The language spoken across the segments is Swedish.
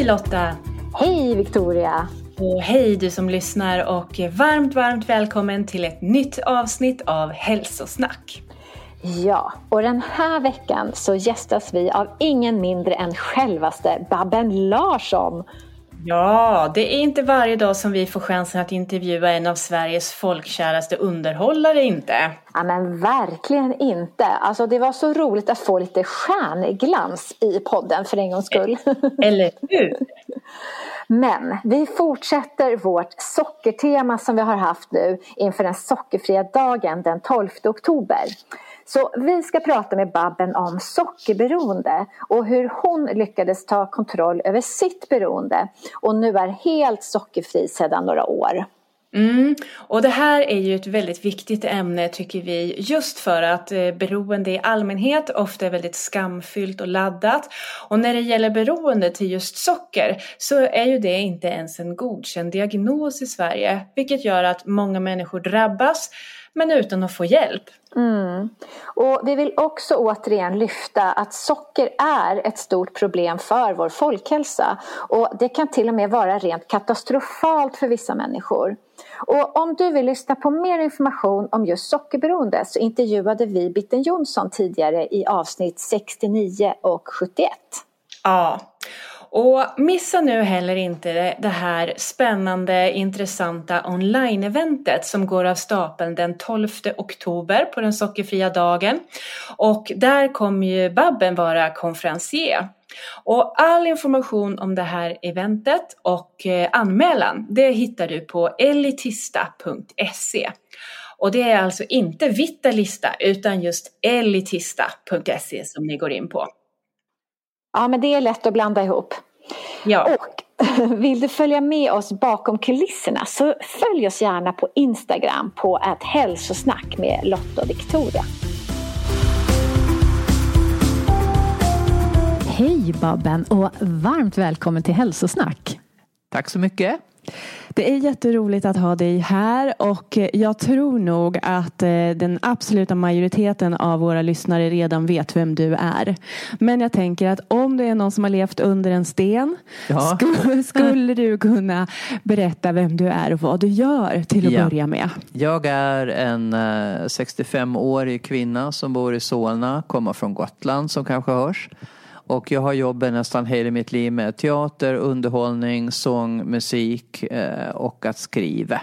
Hej Lotta! Hej Victoria! Och hej du som lyssnar och varmt, varmt välkommen till ett nytt avsnitt av Hälsosnack. Ja, och den här veckan så gästas vi av ingen mindre än självaste Babben Larsson. Ja, det är inte varje dag som vi får chansen att intervjua en av Sveriges folkkäraste underhållare inte. Ja men verkligen inte. Alltså det var så roligt att få lite stjärnglans i podden för en gångs skull. Eller hur? Men vi fortsätter vårt sockertema som vi har haft nu inför den sockerfria dagen den 12 oktober. Så vi ska prata med Babben om sockerberoende och hur hon lyckades ta kontroll över sitt beroende och nu är helt sockerfri sedan några år. Mm. Och det här är ju ett väldigt viktigt ämne tycker vi just för att eh, beroende i allmänhet ofta är väldigt skamfyllt och laddat. Och när det gäller beroende till just socker så är ju det inte ens en godkänd diagnos i Sverige vilket gör att många människor drabbas men utan att få hjälp. Mm. Och vi vill också återigen lyfta att socker är ett stort problem för vår folkhälsa och det kan till och med vara rent katastrofalt för vissa människor. Och om du vill lyssna på mer information om just sockerberoende så intervjuade vi Bitten Jonsson tidigare i avsnitt 69 och 71. Ja, och missa nu heller inte det här spännande, intressanta online-eventet som går av stapeln den 12 oktober på den sockerfria dagen. Och där kommer ju Babben vara konferencier. Och all information om det här eventet och eh, anmälan det hittar du på elitista.se. Och det är alltså inte Vitalista utan just elitista.se som ni går in på. Ja, men det är lätt att blanda ihop. Ja. Och vill du följa med oss bakom kulisserna så följ oss gärna på Instagram på att hälsosnack med Lotta och Victoria. Hej Babben och varmt välkommen till Hälsosnack. Tack så mycket. Det är jätteroligt att ha dig här och jag tror nog att eh, den absoluta majoriteten av våra lyssnare redan vet vem du är. Men jag tänker att om det är någon som har levt under en sten Ja. skulle, skulle du kunna berätta vem du är och vad du gör till att Ja. börja med. Jag är en eh, 65-årig kvinna som bor i Solna, kommer från Gotland som kanske hörs. Och jag har jobbat nästan hela mitt liv med teater, underhållning, sång, musik eh, och att skriva.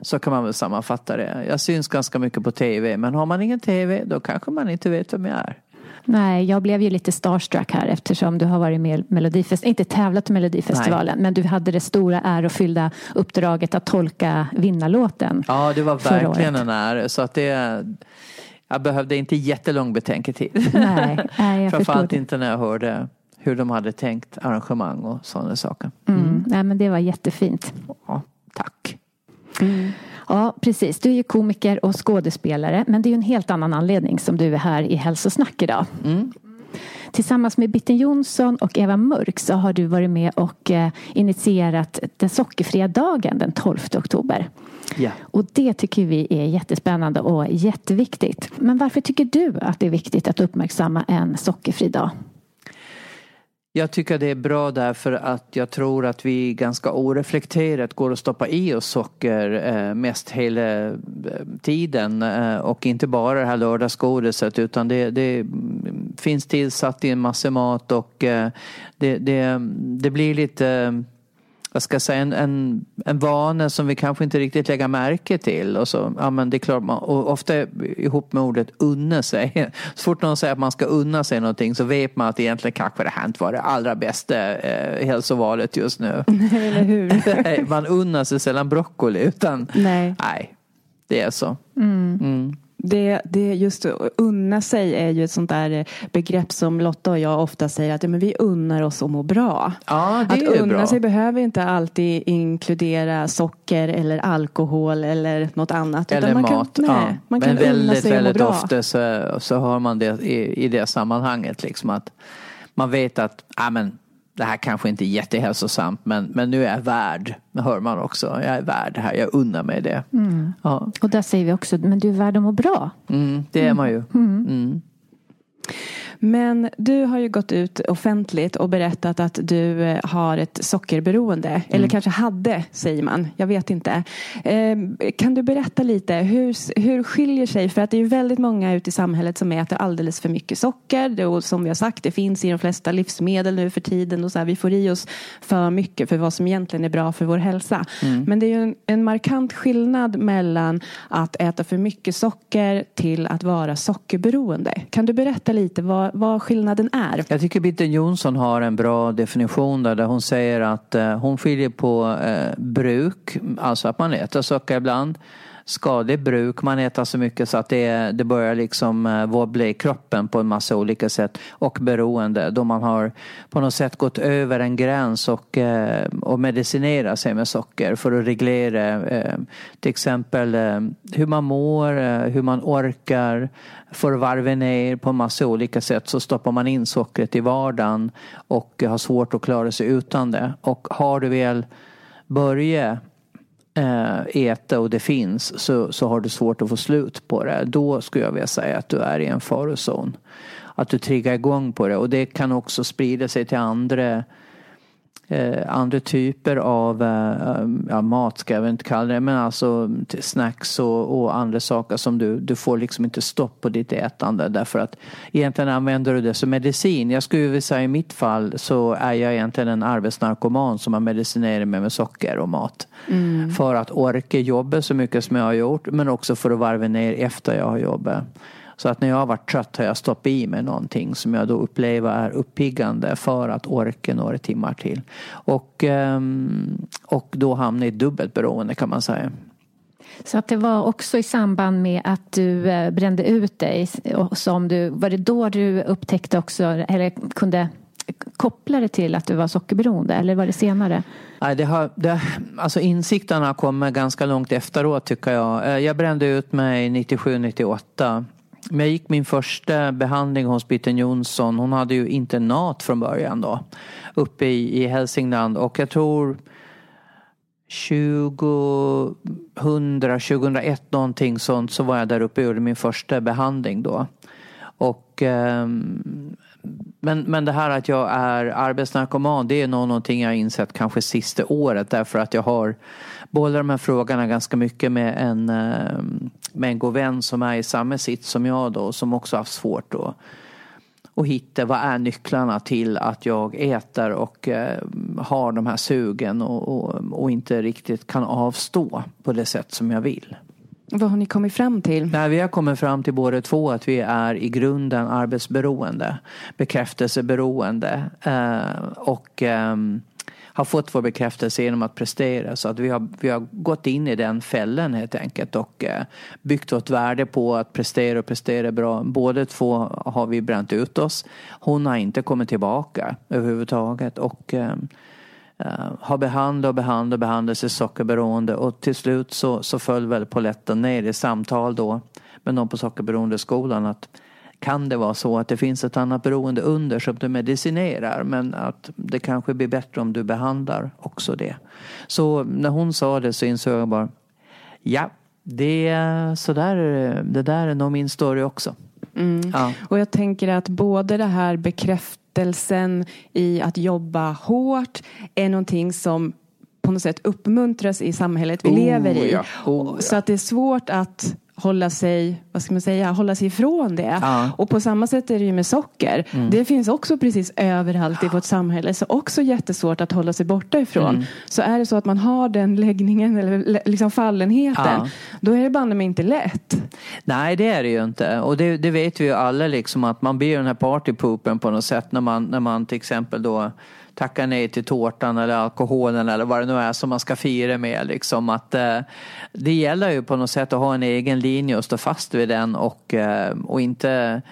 Så kan man väl sammanfatta det. Jag syns ganska mycket på tv, men har man ingen tv då kanske man inte vet vem jag är. Nej, jag blev ju lite starstruck här eftersom du har varit med i Melodifestivalen, inte tävlat i Melodifestivalen, men du hade det stora ärofyllda uppdraget att tolka vinnarlåten. Ja, det var verkligen en ära. Så att det, jag behövde inte jättelång betänketid. Nej, nej jag Framförallt inte när jag hörde hur de hade tänkt arrangemang och sådana saker. Mm. Nej, men det var jättefint. Ja, tack. Ja, precis. Du är ju komiker och skådespelare, men det är ju en helt annan anledning som du är här i Hälsosnack idag. Tillsammans med Bitten Jonsson och Eva Mörk så har du varit med och eh, initierat den sockerfria dagen den 12 oktober. Ja. Och det tycker vi är jättespännande och jätteviktigt. Men varför tycker du att det är viktigt att uppmärksamma en sockerfri dag? Jag tycker det är bra därför att jag tror att vi ganska oreflekterat går att stoppa i oss socker eh, mest hela eh, tiden eh, och inte bara det här lördagsgodiset utan det, det finns tillsatt i en massa mat och det, det, det blir lite vad ska jag säga, en, en, en vana som vi kanske inte riktigt lägger märke till. Och så, ja, men det är klart man, och ofta ihop med ordet unna sig. Så fort någon säger att man ska unna sig någonting så vet man att egentligen kanske det här inte var det allra bästa eh, hälsovalet just nu. Eller hur? man unnar sig sällan broccoli utan nej, nej det är så. Mm. Mm. Det, det just att unna sig är ju ett sånt där begrepp som Lotta och jag ofta säger att ja, men vi unnar oss att må bra. Ja, att unna bra. sig behöver inte alltid inkludera socker eller alkohol eller något annat. Eller man mat. Kan, nej, ja. man kan Men unna väldigt, sig väldigt bra. ofta så, så hör man det i, i det sammanhanget. Liksom att man vet att ah, men, det här kanske inte är jättehälsosamt men, men nu är jag värd. Det hör man också. Jag är värd det här. Jag unnar mig det. Ja. Och där säger vi också, men du är värd att må bra. Mm, det är man ju. Men du har ju gått ut offentligt och berättat att du eh, har ett sockerberoende. Mm. Eller kanske hade, säger man. Jag vet inte. Eh, Kan du berätta lite, hur, hur skiljer sig? För att det är ju väldigt många ute i samhället som äter alldeles för mycket socker. Och som vi har sagt, det finns i de flesta livsmedel nu för tiden. Och så här, vi får i oss för mycket för vad som egentligen är bra för vår hälsa. Mm. Men det är ju en, en markant skillnad mellan att äta för mycket socker till att vara sockerberoende. Kan du berätta lite vad, vad skillnaden är? Jag tycker Bitten Jonsson har en bra definition där, där hon säger att eh, hon skiljer på eh, bruk, alltså att man äter socker ibland, skadligt bruk, man äter så mycket så att det, det börjar liksom eh, wobbla i kroppen på en massa olika sätt och beroende då man har på något sätt gått över en gräns och, eh, och medicinerar sig med socker för att reglera eh, till exempel hur man mår, hur man orkar, för att varva ner på en massa olika sätt så stoppar man in sockret i vardagen och har svårt att klara sig utan det. Och har du väl börjat Eh, äta och det finns så, så har du svårt att få slut på det. Då skulle jag vilja säga att du är i en farozon. Att du triggar igång på det och det kan också sprida sig till andra eh, andra typer av eh, ja, mat ska jag väl inte kalla det men alltså snacks och, och andra saker som du, du får liksom inte stopp på ditt ätande därför att egentligen använder du det som medicin. Jag skulle vilja säga i mitt fall så är jag egentligen en arbetsnarkoman som har medicinerat mig med socker och mat. För att orka jobba så mycket som jag har gjort men också för att varva ner efter jag har jobbat. Så att när jag har varit trött har jag stoppat i mig någonting som jag då upplever är uppiggande för att orka några timmar till. Och, ehm, och då hamnar i ett dubbelt beroende kan man säga. Så att det var också i samband med att du eh, brände ut dig. Som du, var det då du upptäckte också, eller kunde koppla det till att du var sockerberoende? Eller var det senare? Nej, det har, det, alltså insikterna kommer ganska långt efteråt tycker jag. Eh, Jag brände ut mig 97-98. Men jag gick min första behandling hos Bitten Jonsson. Hon hade ju internat från början då. Uppe i, i Hälsingland. Och jag tror 2000, 2001 någonting sånt så var jag där uppe och gjorde min första behandling då. Och eh, men, men det här att jag är arbetsnarkoman det är nog någonting jag har insett kanske sista året därför att jag har bollat de här frågorna ganska mycket med en, eh, med en god vän som är i samma sits som jag då som också har haft svårt då och hitta vad är nycklarna till att jag äter och eh, har de här sugen och, och, och inte riktigt kan avstå på det sätt som jag vill. Vad har ni kommit fram till? Nej, vi har kommit fram till båda två att vi är i grunden arbetsberoende, bekräftelseberoende eh, och ehm, har fått vår bekräftelse genom att prestera. Så att vi har, vi har gått in i den fällan helt enkelt och eh, byggt vårt värde på att prestera och prestera bra. Båda två har vi bränt ut oss. Hon har inte kommit tillbaka överhuvudtaget och eh, eh har behandlat och behandlat och behandlat sig sockerberoende och till slut så, så föll väl polletten ner i samtal då med någon på sockerberoendeskolan att kan det vara så att det finns ett annat beroende under som du medicinerar men att det kanske blir bättre om du behandlar också det. Så när hon sa det så insåg jag bara ja, det, är så där, det där är nog min story också. Mm. Ja. Och jag tänker att både det här bekräftelsen i att jobba hårt är någonting som på något sätt uppmuntras i samhället vi oh, lever i. Ja. Oh, ja. Så att det är svårt att hålla sig, vad ska man säga, hålla sig ifrån det. Ja. Och på samma sätt är det ju med socker. Mm. Det finns också precis överallt i vårt samhälle. Så också jättesvårt att hålla sig borta ifrån. Mm. Så är det så att man har den läggningen eller liksom fallenheten. Ja. Då är det banne mig inte lätt. Nej det är det ju inte. Och det, det vet vi ju alla liksom att man blir den här partypoopen på något sätt när man, när man till exempel då tacka nej till tårtan eller alkoholen eller vad det nu är som man ska fira med. Liksom att, eh, det gäller ju på något sätt att ha en egen linje och stå fast vid den och, eh, och inte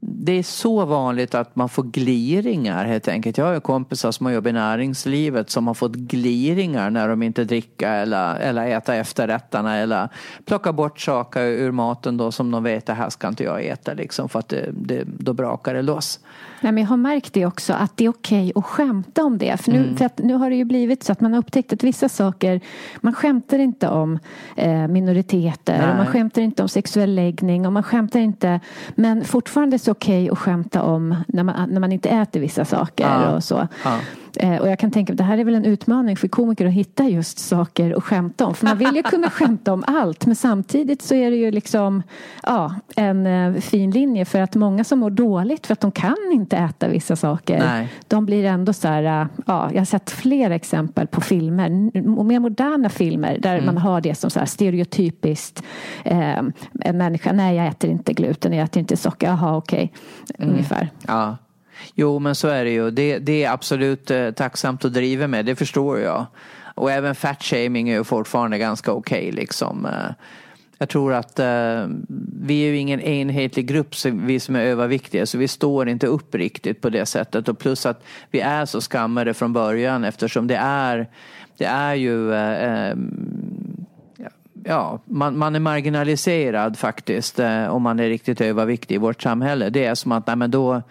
det är så vanligt att man får gliringar helt enkelt. Jag har ju kompisar som har jobbat i näringslivet som har fått gliringar när de inte dricker eller, eller äta efterrätterna eller plocka bort saker ur maten då som de vet att det här ska inte jag äta liksom för att det, det, då brakar det loss. Nej, men jag har märkt det också att det är okej att skämta om det. För nu, mm. för att nu har det ju blivit så att man har upptäckt att vissa saker, man skämtar inte om eh, minoriteter, och man skämtar inte om sexuell läggning och man skämtar inte, men fortfarande är det okej att skämta om när man, när man inte äter vissa saker ja. och så. Ja. Eh, och jag kan tänka att det här är väl en utmaning för komiker att hitta just saker att skämta om. För man vill ju kunna skämta om allt men samtidigt så är det ju liksom ja, en eh, fin linje för att många som mår dåligt för att de kan inte äta vissa saker. Nej. De blir ändå så här, eh, ja, jag har sett flera exempel på filmer, mer moderna filmer där mm. man har det som så här stereotypiskt. Eh, en människa, nej jag äter inte gluten, jag äter inte socker, jaha okej, okay. mm. ungefär. Ja. Jo, men så är det ju. Det, det är absolut eh, tacksamt att driva med, det förstår jag. Och även fatshaming är ju fortfarande ganska okej okay, liksom. Eh, jag tror att eh, vi är ju ingen enhetlig grupp, vi som är överviktiga, så vi står inte upp riktigt på det sättet. Och plus att vi är så skammade från början eftersom det är, det är ju eh ehm, ja, man, man är marginaliserad faktiskt eh, om man är riktigt överviktig i vårt samhälle. Det är som att, nej men då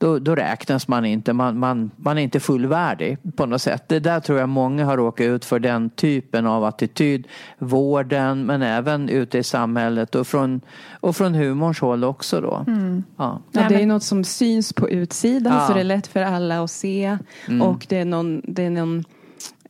då, då räknas man inte. Man, man, man är inte fullvärdig på något sätt. Det där tror jag många har råkat ut för den typen av attityd. Vården men även ute i samhället och från, och från humorns håll också då. Mm. Ja. ja. det är något som syns på utsidan ja. så det är lätt för alla att se. Mm. Och det är någon, det är någon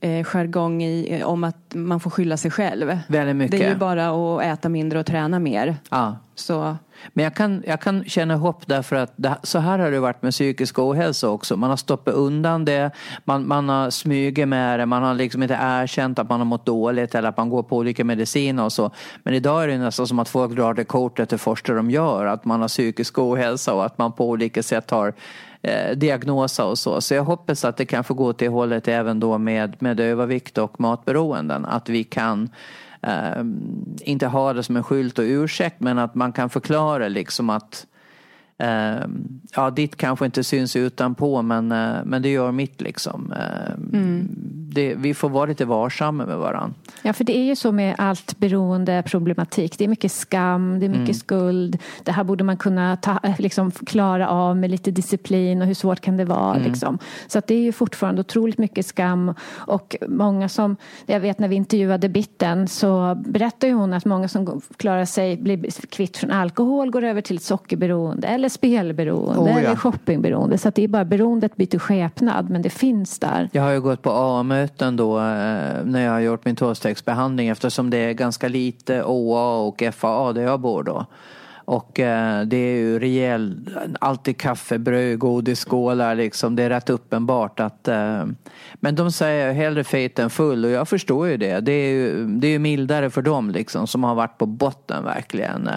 eh, jargong i, om att man får skylla sig själv. Väldigt mycket. Det är ju bara att äta mindre och träna mer. Ja. Så. Men jag kan, jag kan känna hopp därför att det, så här har det varit med psykisk ohälsa också. Man har stoppat undan det, man, man har smugit med det, man har liksom inte erkänt att man har mått dåligt eller att man går på olika mediciner och så. Men idag är det nästan som att folk drar det kortet det första de gör, att man har psykisk ohälsa och att man på olika sätt har eh, diagnoser och så. Så jag hoppas att det kan få gå åt det hållet även då med, med övervikt och matberoenden. Att vi kan eh, inte ha det som en skylt och ursäkt men att man kan förklara liksom att eh, ja, ditt kanske inte syns utanpå men, eh, men det gör mitt liksom. Eh, mm det, vi får vara lite varsamma med varandra. Ja, för det är ju så med allt beroende problematik. Det är mycket skam, det är mycket mm. skuld. Det här borde man kunna ta, liksom, klara av med lite disciplin och hur svårt kan det vara? Mm. Liksom. Så att det är ju fortfarande otroligt mycket skam och många som, jag vet när vi intervjuade Bitten så berättade hon att många som klarar sig, blir kvitt från alkohol går över till sockerberoende eller spelberoende oh, ja. eller shoppingberoende. Så att det är bara beroendet byter skepnad men det finns där. Jag har ju gått på AMU möten då eh, när jag har gjort min tolvstegsbehandling eftersom det är ganska lite OA och FAA där jag bor då. Och eh, det är ju rejäl, alltid kaffe, bröd, godisskålar liksom. Det är rätt uppenbart att... Eh, men de säger hellre fet än full och jag förstår ju det. Det är ju, det är ju mildare för dem liksom som har varit på botten verkligen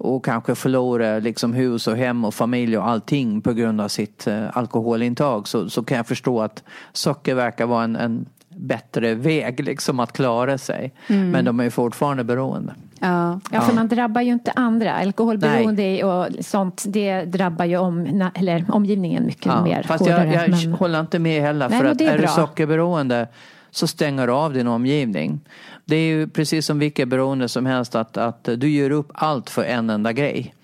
och kanske förlorar liksom hus och hem och familj och allting på grund av sitt eh, alkoholintag så, så kan jag förstå att socker verkar vara en, en bättre väg liksom att klara sig. Mm. Men de är ju fortfarande beroende. Ja. ja, för man drabbar ju inte andra. Alkoholberoende Nej. och sånt det drabbar ju om, eller omgivningen mycket ja. mer. Fast jag, jag men... håller inte med heller. Nej, för att är, är du sockerberoende så stänger du av din omgivning. Det är ju precis som vilket beroende som helst att, att du gör upp allt för en enda grej.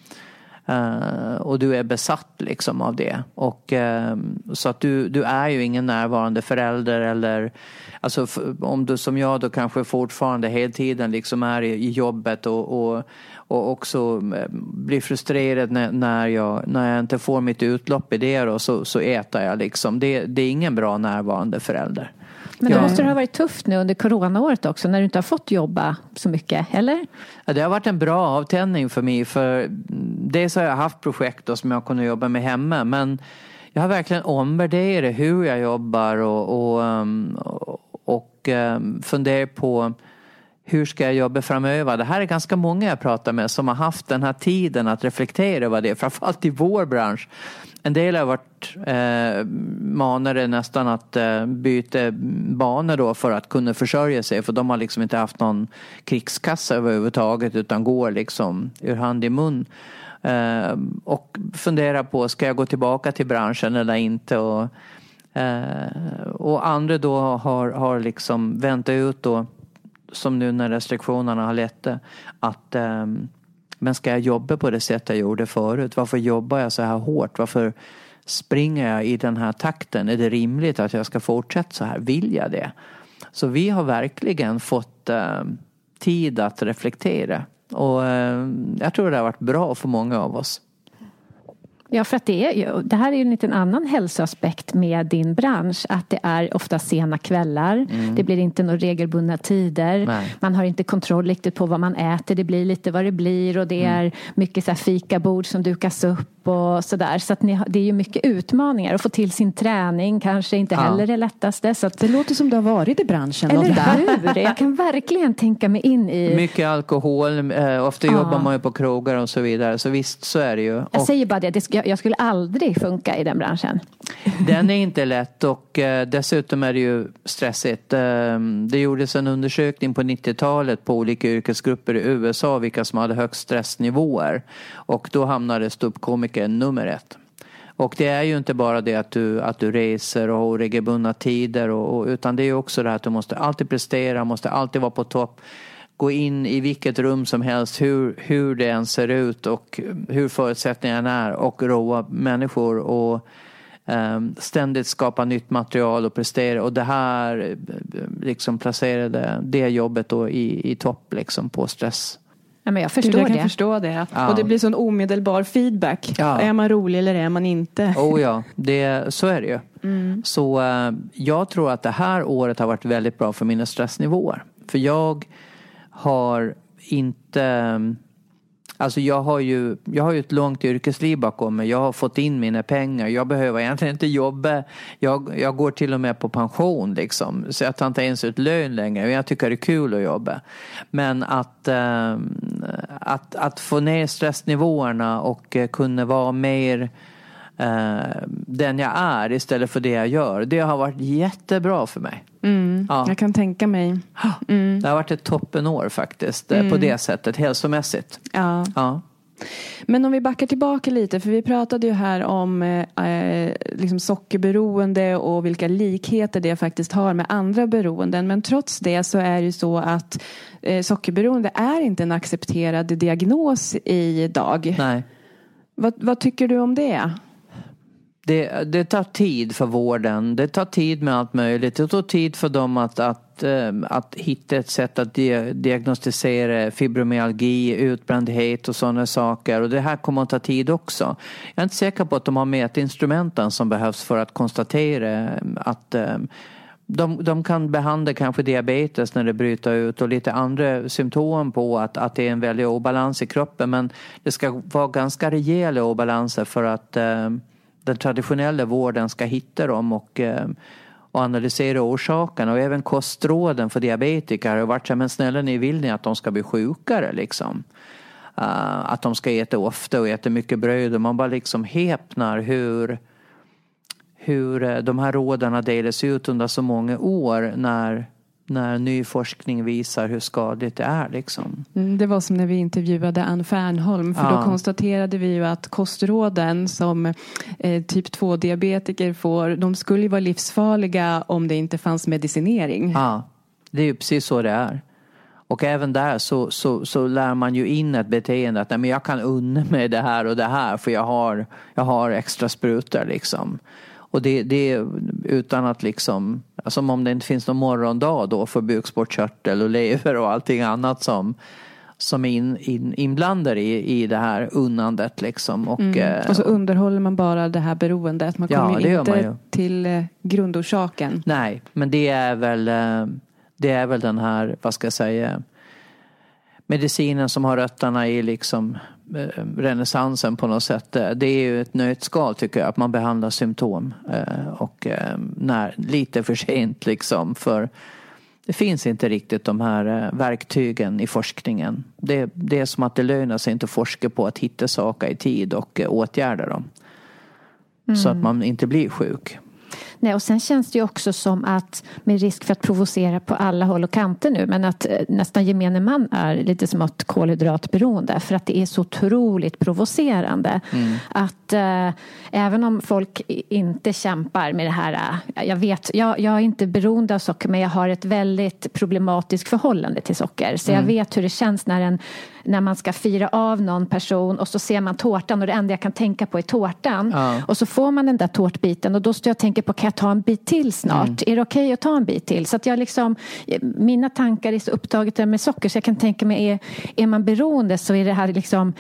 Uh, och du är besatt liksom av det. Och, uh, så att du, du är ju ingen närvarande förälder eller alltså, om du som jag då kanske fortfarande hela tiden liksom är i, i jobbet och, och, och också eh, blir frustrerad när, när, jag, när jag inte får mitt utlopp i det då, så, så äter jag liksom. Det, det är ingen bra närvarande förälder. Men då måste det ha varit tufft nu under coronaåret också när du inte har fått jobba så mycket, eller? Ja, det har varit en bra avtändning för mig för dels har jag haft projekt då som jag kunnat jobba med hemma men jag har verkligen omvärderat hur jag jobbar och, och, um, och, och um, funderat på hur ska jag jobba framöver? Det här är ganska många jag pratar med som har haft den här tiden att reflektera över det, framförallt i vår bransch. En del har varit eh, manade nästan att eh, byta banor då för att kunna försörja sig för de har liksom inte haft någon krigskassa överhuvudtaget utan går liksom ur hand i mun. Eh, och fundera på, ska jag gå tillbaka till branschen eller inte? Och, eh, och andra då har, har liksom väntat ut då som nu när restriktionerna har lett det, att eh, men ska jag jobba på det sätt jag gjorde förut? Varför jobbar jag så här hårt? Varför springer jag i den här takten? Är det rimligt att jag ska fortsätta så här? Vill jag det? Så vi har verkligen fått eh, tid att reflektera. Och eh, jag tror det har varit bra för många av oss. Ja, för att det, är, det här är ju en liten annan hälsoaspekt med din bransch. Att det är ofta sena kvällar. Mm. Det blir inte några regelbundna tider. Nej. Man har inte kontroll riktigt på vad man äter. Det blir lite vad det blir och det mm. är mycket så här fikabord som dukas upp och sådär. Så att ni, det är ju mycket utmaningar. Att få till sin träning kanske inte ja. heller det lättaste. Så att, det låter som du har varit i branschen. Eller hur? Jag kan verkligen tänka mig in i... Mycket alkohol. Eh, ofta ja. jobbar man ju på krogar och så vidare. Så visst, så är det ju. Jag och... säger bara det. det jag skulle aldrig funka i den branschen. Den är inte lätt och eh, dessutom är det ju stressigt. Eh, det gjordes en undersökning på 90-talet på olika yrkesgrupper i USA vilka som hade högst stressnivåer. Och då hamnade ståuppkomiker nummer ett. Och det är ju inte bara det att du, att du reser och har regelbundna tider och, och, utan det är också det att du måste alltid prestera, måste alltid vara på topp gå in i vilket rum som helst, hur, hur det än ser ut och hur förutsättningarna är och roa människor och um, ständigt skapa nytt material och prestera. Och det här eh, liksom placerade det jobbet då i, i topp liksom på stress. Ja, men jag förstår jag kan det. förstå det. Ja. Och det blir sån omedelbar feedback. Ja. Är man rolig eller är man inte? Oh ja, det, så är det ju. Mm. Så uh, jag tror att det här året har varit väldigt bra för mina stressnivåer. För jag har inte... Alltså jag har, ju, jag har ju ett långt yrkesliv bakom mig. Jag har fått in mina pengar. Jag behöver egentligen inte jobba. Jag, jag går till och med på pension liksom. Så jag tar inte ens ut lön längre. Jag tycker det är kul att jobba. Men att, äh, att, att få ner stressnivåerna och eh, kunna vara mer eh, den jag är istället för det jag gör. Det har varit jättebra för mig. Mm, ja. Jag kan tänka mig. Mm. Det har varit ett toppenår faktiskt mm. på det sättet, hälsomässigt. Ja. ja. Men om vi backar tillbaka lite, för vi pratade ju här om eh, liksom sockerberoende och vilka likheter det faktiskt har med andra beroenden. Men trots det så är det ju så att eh, sockerberoende är inte en accepterad diagnos idag. Nej. Vad, vad tycker du om det? Det, det tar tid för vården. Det tar tid med allt möjligt. Det tar tid för dem att, att, eh, att hitta ett sätt att diagnostisera fibromyalgi, utbrändhet och sådana saker. Och det här kommer att ta tid också. Jag är inte säker på att de har mätinstrumenten som behövs för att konstatera eh, att eh, de, de kan behandla kanske diabetes när det bryter ut och lite andra symptom på att, att det är en väldig obalans i kroppen. Men det ska vara ganska rejäla obalanser för att eh, den traditionella vården ska hitta dem och, eh, och analysera orsakerna. Och även kostråden för diabetiker har varit så men snälla ni vill ni att de ska bli sjukare liksom? Uh, att de ska äta ofta och äta mycket bröd och man bara liksom häpnar hur hur eh, de här råden har delats ut under så många år när när ny forskning visar hur skadligt det är. Liksom. Mm, det var som när vi intervjuade Ann Fernholm. För ja. då konstaterade vi ju att kostråden som eh, typ 2-diabetiker får, de skulle ju vara livsfarliga om det inte fanns medicinering. Ja, det är ju precis så det är. Och även där så, så, så lär man ju in ett beteende att nej, men jag kan unna mig det här och det här för jag har, jag har extra sprutor liksom. Och det, det utan att liksom, som om det inte finns någon morgondag då för bukspottkörtel och lever och allting annat som, som är in, in, inblandade i, i det här unnandet liksom. Och, mm. eh, och så underhåller man bara det här beroendet. Man kommer ja, ju inte ju. till eh, grundorsaken. Nej, men det är väl eh, det är väl den här, vad ska jag säga, medicinen som har rötterna i liksom renässansen på något sätt. Det är ju ett nötskal tycker jag, att man behandlar symptom. Eh, och eh, när, lite för sent liksom. För det finns inte riktigt de här verktygen i forskningen. Det, det är som att det lönar sig inte att forska på att hitta saker i tid och åtgärda dem. Mm. Så att man inte blir sjuk. Nej, och sen känns det ju också som att med risk för att provocera på alla håll och kanter nu men att eh, nästan gemene man är lite som ett kolhydratberoende för att det är så otroligt provocerande. Mm. Att äh, även om folk inte kämpar med det här, äh, jag vet, jag, jag är inte beroende av socker men jag har ett väldigt problematiskt förhållande till socker så mm. jag vet hur det känns när en när man ska fira av någon person och så ser man tårtan och det enda jag kan tänka på är tårtan. Ja. Och så får man den där tårtbiten och då står jag och tänker på kan jag ta en bit till snart? Mm. Är det okej okay att ta en bit till? Så att jag liksom, mina tankar är så upptaget med socker så jag kan tänka mig är, är man beroende så är det här liksom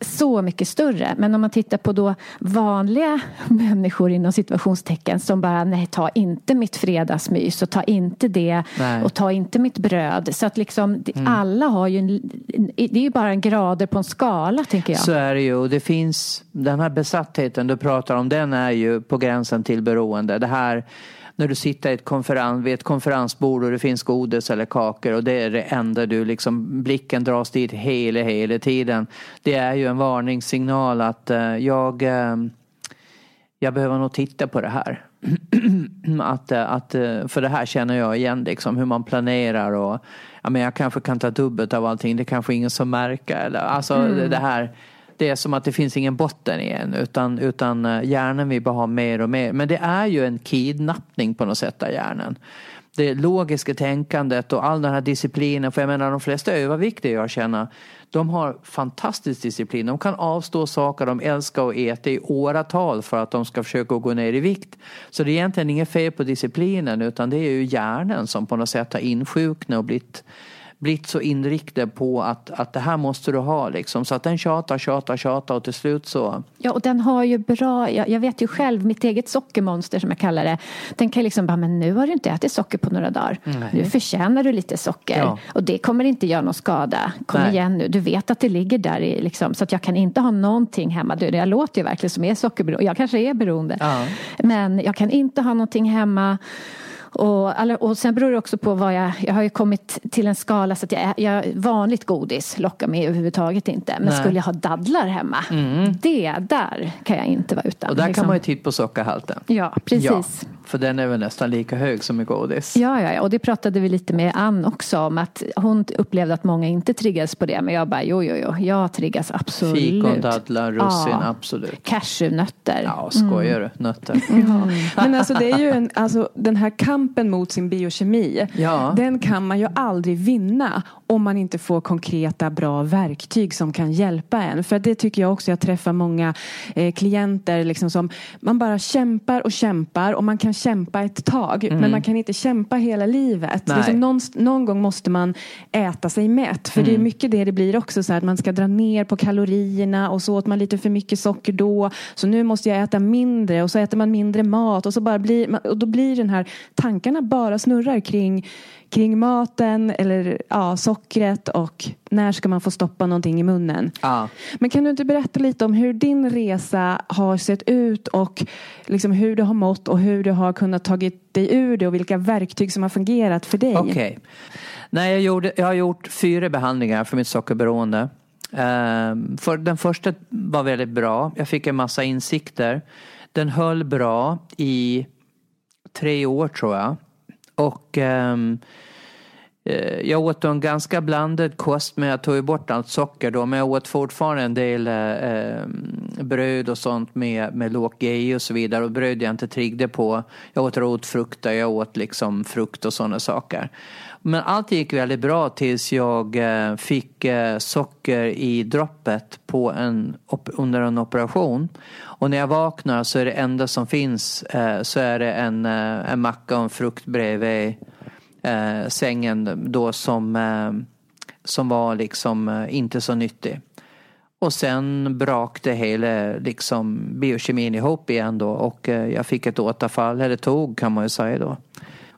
så mycket större. Men om man tittar på då vanliga människor inom situationstecken som bara nej ta inte mitt fredagsmys och ta inte det nej. och ta inte mitt bröd. Så att liksom mm. alla har ju en, det är ju bara en grader på en skala tänker jag. Så är det ju och det finns den här besattheten du pratar om den är ju på gränsen till beroende. Det här när du sitter ett konferens, vid ett konferensbord och det finns godis eller kakor och det är det enda du liksom, blicken dras dit hela, hela tiden. Det är ju en varningssignal att uh, jag, uh, jag behöver nog titta på det här. att, uh, att, för det här känner jag igen liksom, hur man planerar och ja, men jag kanske kan ta dubbelt av allting, det kanske ingen som märker. Eller, alltså mm. det här det är som att det finns ingen botten igen utan, utan eh, hjärnan vill bara ha mer och mer. Men det är ju en kidnappning på något sätt av hjärnan. Det logiska tänkandet och all den här disciplinen. För jag menar de flesta överviktiga jag känner de har fantastisk disciplin. De kan avstå saker de älskar och äta i åratal för att de ska försöka gå ner i vikt. Så det är egentligen inget fel på disciplinen utan det är ju hjärnan som på något sätt har insjuknat och blivit blivit så inriktad på att, att det här måste du ha liksom. Så att den tjatar, tjatar, tjatar och till slut så. Ja och den har ju bra, jag, jag, vet ju själv mitt eget sockermonster som jag kallar det. Den kan liksom bara, men nu har du inte ätit socker på några dagar. Nej. Nu förtjänar du lite socker. Ja. Och det kommer inte göra någon skada. Kom Nej. igen nu, du vet att det ligger där i liksom. Så att jag kan inte ha någonting hemma. Du, jag låter ju verkligen som är sockerberoende. Jag kanske är beroende. Ja. Men jag kan inte ha någonting hemma. Och, och sen beror det också på vad jag... Jag har ju kommit till en skala så att jag, jag vanligt godis lockar mig överhuvudtaget inte. Men Nej. skulle jag ha dadlar hemma, mm. det där kan jag inte vara utan. Och där liksom. kan man ju titta på sockerhalten. Ja, precis. Ja, för den är väl nästan lika hög som i godis. Ja, ja, ja, och det pratade vi lite med Ann också om att hon upplevde att många inte triggades på det. Men jag bara, jo, jo, jo, jag triggas absolut. Fikon, dadlar, russin, ja. absolut. Cashewnötter. Ja, skojar mm. du? Nötter. Mm. Men alltså det är ju en, alltså den här kampen kampen mot sin biokemi, ja. den kan man ju aldrig vinna om man inte får konkreta bra verktyg som kan hjälpa en. För det tycker jag också, jag träffar många eh, klienter liksom som man bara kämpar och kämpar och man kan kämpa ett tag mm. men man kan inte kämpa hela livet. Liksom någon, någon, gång måste man äta sig mätt för mm. det är mm. mycket det det blir också så här, att man ska dra ner på kalorierna och så åt man lite för mycket socker då så nu måste jag äta mindre och så äter man mindre mat och så bara blir och då blir den här tankarna bara snurrar kring kring maten eller ja, sockret och när ska man få stoppa någonting i munnen. Ja. Men kan du inte berätta lite om hur din resa har sett ut och liksom hur du har mått och hur du har kunnat tagit dig ur det och vilka verktyg som har fungerat för dig? Okej. Okay. Nej, jag, gjorde, jag har gjort fyra behandlingar för mitt sockerberoende. Um, för den första var väldigt bra. Jag fick en massa insikter. Den höll bra i tre år tror jag. Och um, jag åt en ganska blandad kost men jag tog ju bort allt socker då men jag åt fortfarande en del eh, ehm, bröd och sånt med, med lågt GI och så vidare. Och bröd jag inte triggde på. Jag åt rotfrukter, jag åt liksom frukt och sådana saker. Men allt gick väldigt bra tills jag eh, fick eh, socker i droppet på en, under en operation. Och när jag vaknar så är det enda som finns eh, så är det en, en macka och en frukt bredvid sängen då som, som var liksom inte så nyttig. Och sen brakade hela liksom, biokemin ihop igen då och jag fick ett återfall, eller tog kan man ju säga då.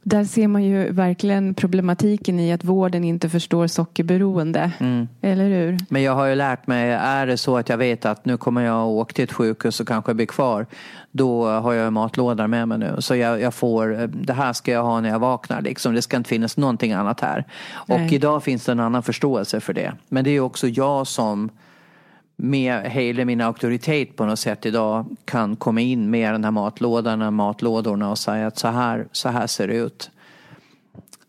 Där ser man ju verkligen problematiken i att vården inte förstår sockerberoende. Mm. Eller hur? Men jag har ju lärt mig, är det så att jag vet att nu kommer jag åka till ett sjukhus och kanske bli kvar. Då har jag matlådor med mig nu. Så jag, jag, får, det här ska jag ha när jag vaknar. Liksom. Det ska inte finnas någonting annat här. Och Nej. idag finns det en annan förståelse för det. Men det är också jag som med hela min auktoritet på något sätt idag kan komma in med den här matlådan, matlådorna och säga att så här, så här ser det ut.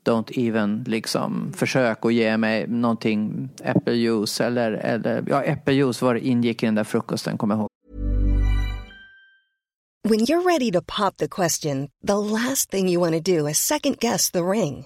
Don't even liksom försök att ge mig någonting äppeljuice eller, eller ja äppeljuice var ingick i den där frukosten kommer jag ihåg. When you're ready to pop the question, the last thing you want to do is second guess the ring.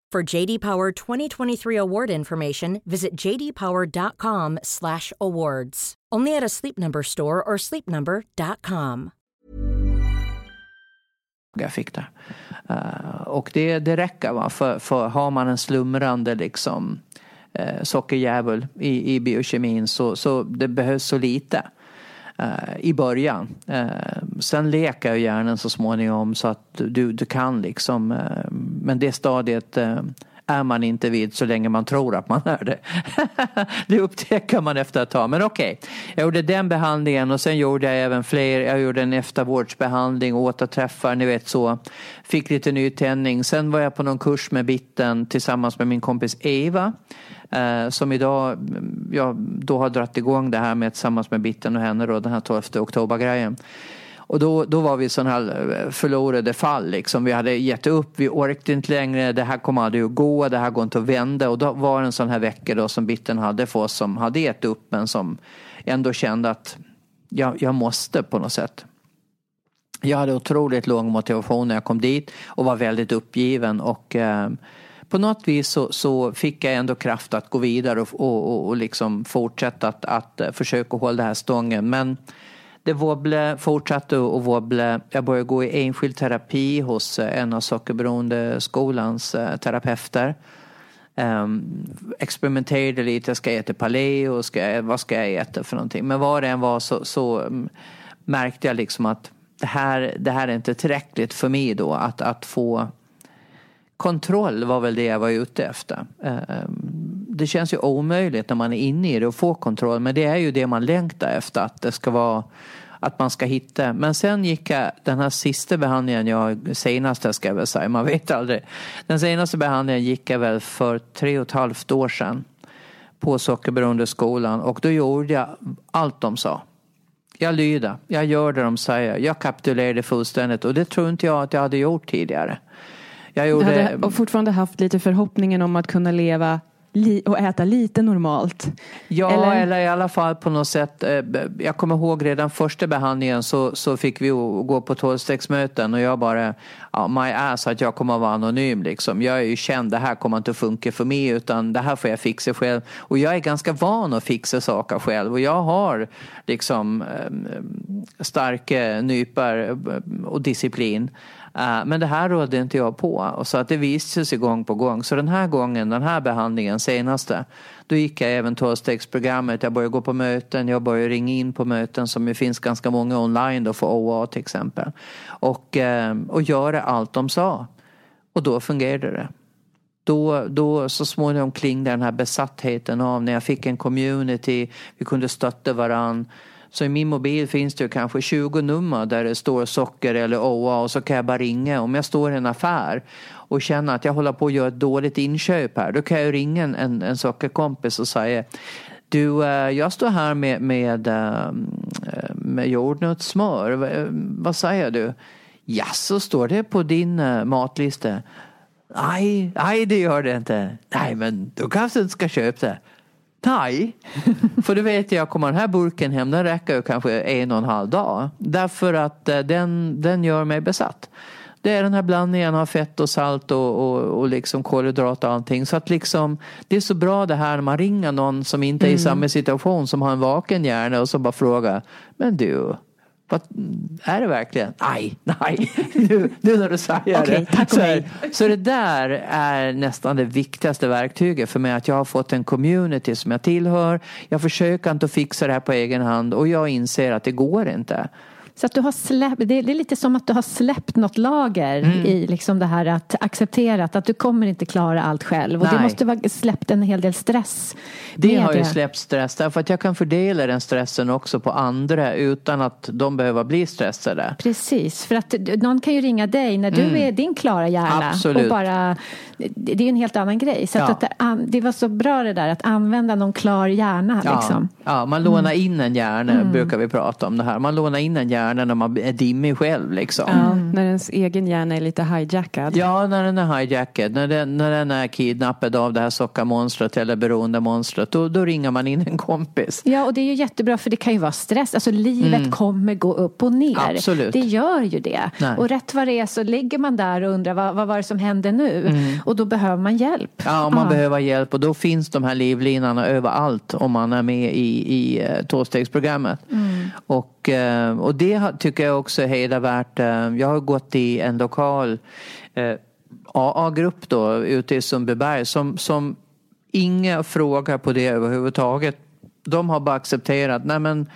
For JD Power 2023 award information, visit jdpower.com/awards. Only at a Sleep Number store or sleepnumber.com. Jag fick det. Uh, och det, det räcker va? För, för har man en slumrande liksom eh, uh, sockerjävul i, i biokemin så, så det behövs så lite. Eh, I början. Eh, sen leker hjärnan så småningom så att du, du kan liksom. Eh, men det stadiet är man inte vid så länge man tror att man är det. det upptäcker man efter ett tag. Men okej, okay. jag gjorde den behandlingen och sen gjorde jag även fler. Jag gjorde en eftervårdsbehandling, återträffar, ni vet så. Fick lite nytändning. Sen var jag på någon kurs med Bitten tillsammans med min kompis Eva. Eh, som idag, mm, jag då har dragit igång det här med tillsammans med Bitten och henne då, den här 12 oktober-grejen. Och då, då var vi sådana här eh, förlorade fall. Liksom. Vi hade gett upp, vi orkade inte längre, det här kommer aldrig att gå, det här går inte att vända. Och då var det en sån här vecka då som Bitten hade för oss som hade gett upp men som ändå kände att jag, jag måste på något sätt. Jag hade otroligt låg motivation när jag kom dit och var väldigt uppgiven och eh, på något vis så, så, fick jag ändå kraft att gå vidare och, och, och liksom fortsätta att, att eh, försöka hålla det här stången. Men det wobble, fortsatte att wobbla. Jag började gå i enskild terapi hos eh, en av sockerberoende skolans eh, terapeuter. Um, experimenterade lite, ska jag äta paleo, ska jag, vad ska jag äta för någonting? Men vad det än var så, så um, märkte jag liksom att det här, det här är inte tillräckligt för mig då att, att få kontroll var väl det jag var ute efter. Ehm, det känns ju omöjligt när man är inne i det att få kontroll men det är ju det man längtar efter att det ska vara att man ska hitta. Men sen gick jag den här sista behandlingen, jag, senaste ska jag väl säga, man vet aldrig. Den senaste behandlingen gick jag väl för tre och ett halvt år sedan på sockerberoende skolan och då gjorde jag allt de sa. Jag lyder, jag gör det de säger, jag kapitulerade fullständigt och det tror inte jag att jag hade gjort tidigare. Jag gjorde... Du hade och fortfarande haft lite förhoppningen om att kunna leva och äta lite normalt. Ja, eller? eller? i alla fall på något sätt. Eh, jag kommer ihåg redan första behandlingen så, så fick vi gå på tolvstegsmöten och jag bara, ja, my ass att jag kommer att vara anonym liksom. Jag är ju känd, det här kommer inte att funka för mig utan det här får jag fixa själv. Och jag är ganska van att fixa saker själv och jag har liksom starka nypor och disciplin. Uh, men det här rådde inte jag på. Och så att det visade sig gång på gång. Så den här gången, den här behandlingen, senaste, då gick jag även tolvstegsprogrammet. Jag började gå på möten, jag började ringa in på möten som det finns ganska många online då för OA till exempel. Och, uh, och göra allt de sa. Och då fungerade det då, då så småningom klingade den här besattheten av när jag fick en community, vi kunde stötta varandra. Så i min mobil finns det kanske 20 nummer där det står socker eller OA och så kan jag bara ringa. Om jag står i en affär och känner att jag håller på att göra ett dåligt inköp här, då kan jag ringa en, en sockerkompis och säga du, eh, jag står här med, med, eh, med jordnötssmör. Eh, vad säger du? Ja, så står det på din matlista. Nej, nej det gör det inte. Nej, men du kanske inte ska köpa det. Nej, för du vet jag, kommer den här burken hem, den räcker ju kanske en och en halv dag. Därför att eh, den, den gör mig besatt. Det är den här blandningen av fett och salt och, och, och liksom kolhydrater och allting. Så att liksom, det är så bra det här när man ringer någon som inte är i mm. samma situation som har en vaken hjärna och så bara frågar, men du, vad, är det verkligen? Nej, nej. Nu, nu när du säger okay, det. Så, så det där är nästan det viktigaste verktyget för mig. Att jag har fått en community som jag tillhör. Jag försöker inte fixa det här på egen hand och jag inser att det går inte. Så att du har släppt, det är lite som att du har släppt något lager mm. i liksom det här att acceptera att du kommer inte klara allt själv. Och Nej. det måste vara släppt en hel del stress. Det har ju släppt stress därför att jag kan fördela den stressen också på andra utan att de behöver bli stressade. Precis, för att någon kan ju ringa dig när du mm. är din klara hjärna. Absolut. Och bara, det är ju en helt annan grej. Så ja. att, att, det var så bra det där att använda någon klar hjärna. Ja, liksom. ja man lånar in en hjärna mm. brukar vi prata om det här. Man lånar in en hjärna hjärna när man är dimmig själv. Liksom. Ja, när ens egen hjärna är lite hijackad. Ja, när den är hijackad. När den, när den är kidnappad av det här sockarmonstret eller beroendemonstret. Då, då ringer man in en kompis. Ja, och det är ju jättebra för det kan ju vara stress. Alltså livet mm. kommer gå upp och ner. Absolut. Det gör ju det. Nej. Och rätt vad det är så ligger man där och undrar vad, vad var det som hände nu? Mm. Och då behöver man hjälp. Ja, man Aha. behöver hjälp och då finns de här livlinorna överallt om man är med i, i uh, tvåstegsprogrammet. Mm. Och, och, eh, och det tycker jag också är hedervärt. Eh, jag har gått i en lokal eh, AA-grupp då ute i Sundbyberg som, som inga frågar på det överhuvudtaget. De har bara accepterat, nej men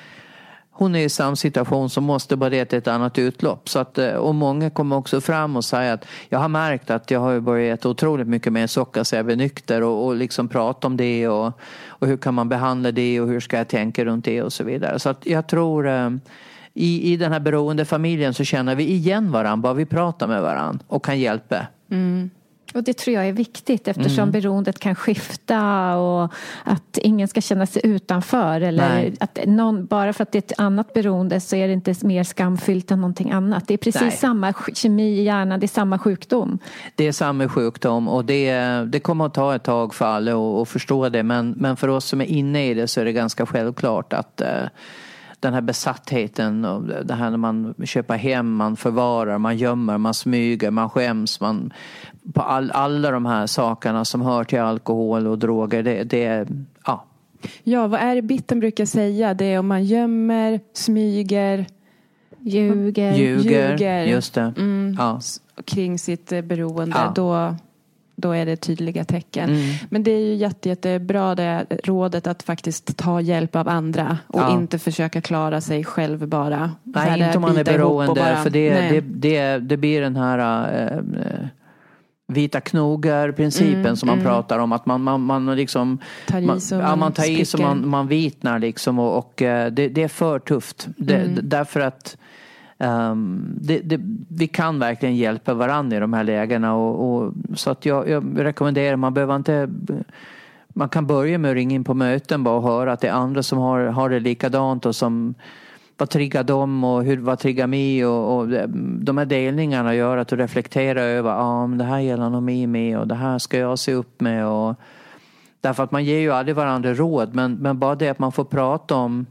hon är i samma situation som måste bara det till ett annat utlopp. Så att, eh, och många kommer också fram och säger att jag har märkt att jag har börjat äta otroligt mycket mer socker så jag blir nykter och, och liksom prata om det och, och hur kan man behandla det och hur ska jag tänka runt det och så vidare. Så att jag tror eh, i, i den här beroendefamiljen så känner vi igen varandra bara vi pratar med varandra och kan hjälpa. Mm. Och det tror jag är viktigt eftersom mm. beroendet kan skifta och att ingen ska känna sig utanför. Eller att någon, bara för att det är ett annat beroende så är det inte mer skamfyllt än någonting annat. Det är precis Nej. samma kemi i hjärnan, det är samma sjukdom. Det är samma sjukdom och det, det kommer att ta ett tag för alla att förstå det. Men, men för oss som är inne i det så är det ganska självklart att uh, den här besattheten och det här när man köper hem, man förvarar, man gömmer, man smyger, man skäms, man på all, alla de här sakerna som hör till alkohol och droger. Det, det ja. Ja, vad är det bitten brukar säga? Det är om man gömmer, smyger, ljuger, ljuger, ljuger. just det. Mm, ja. kring sitt eh, beroende. Ja. Då då är det tydliga tecken. Mm. Men det är ju jätte, jättebra det rådet att faktiskt ta hjälp av andra och ja. inte försöka klara sig själv bara. Nej, inte om man är beroende bara, för det, det, det, det, blir den här äh, vita knogar-principen mm, som man mm. pratar om. Att man, man, man liksom tar i så man, ja, man, tar i så man, man vitnar liksom och, och eh, det, det, är för tufft. Det, mm. Därför att Um, det, det, vi kan verkligen hjälpa varandra i de här lägena. Och, och så att jag, jag, rekommenderar, man behöver inte man kan börja med att ringa in på möten bara och höra att det är andra som har, har det likadant och som vad triggar dem och hur, vad triggar mig och, och de här delningarna gör att du reflekterar över ja ah, men det här gäller nog mig med och det här ska jag se upp med och därför att man ger ju aldrig varandra råd men, men bara det att man får prata om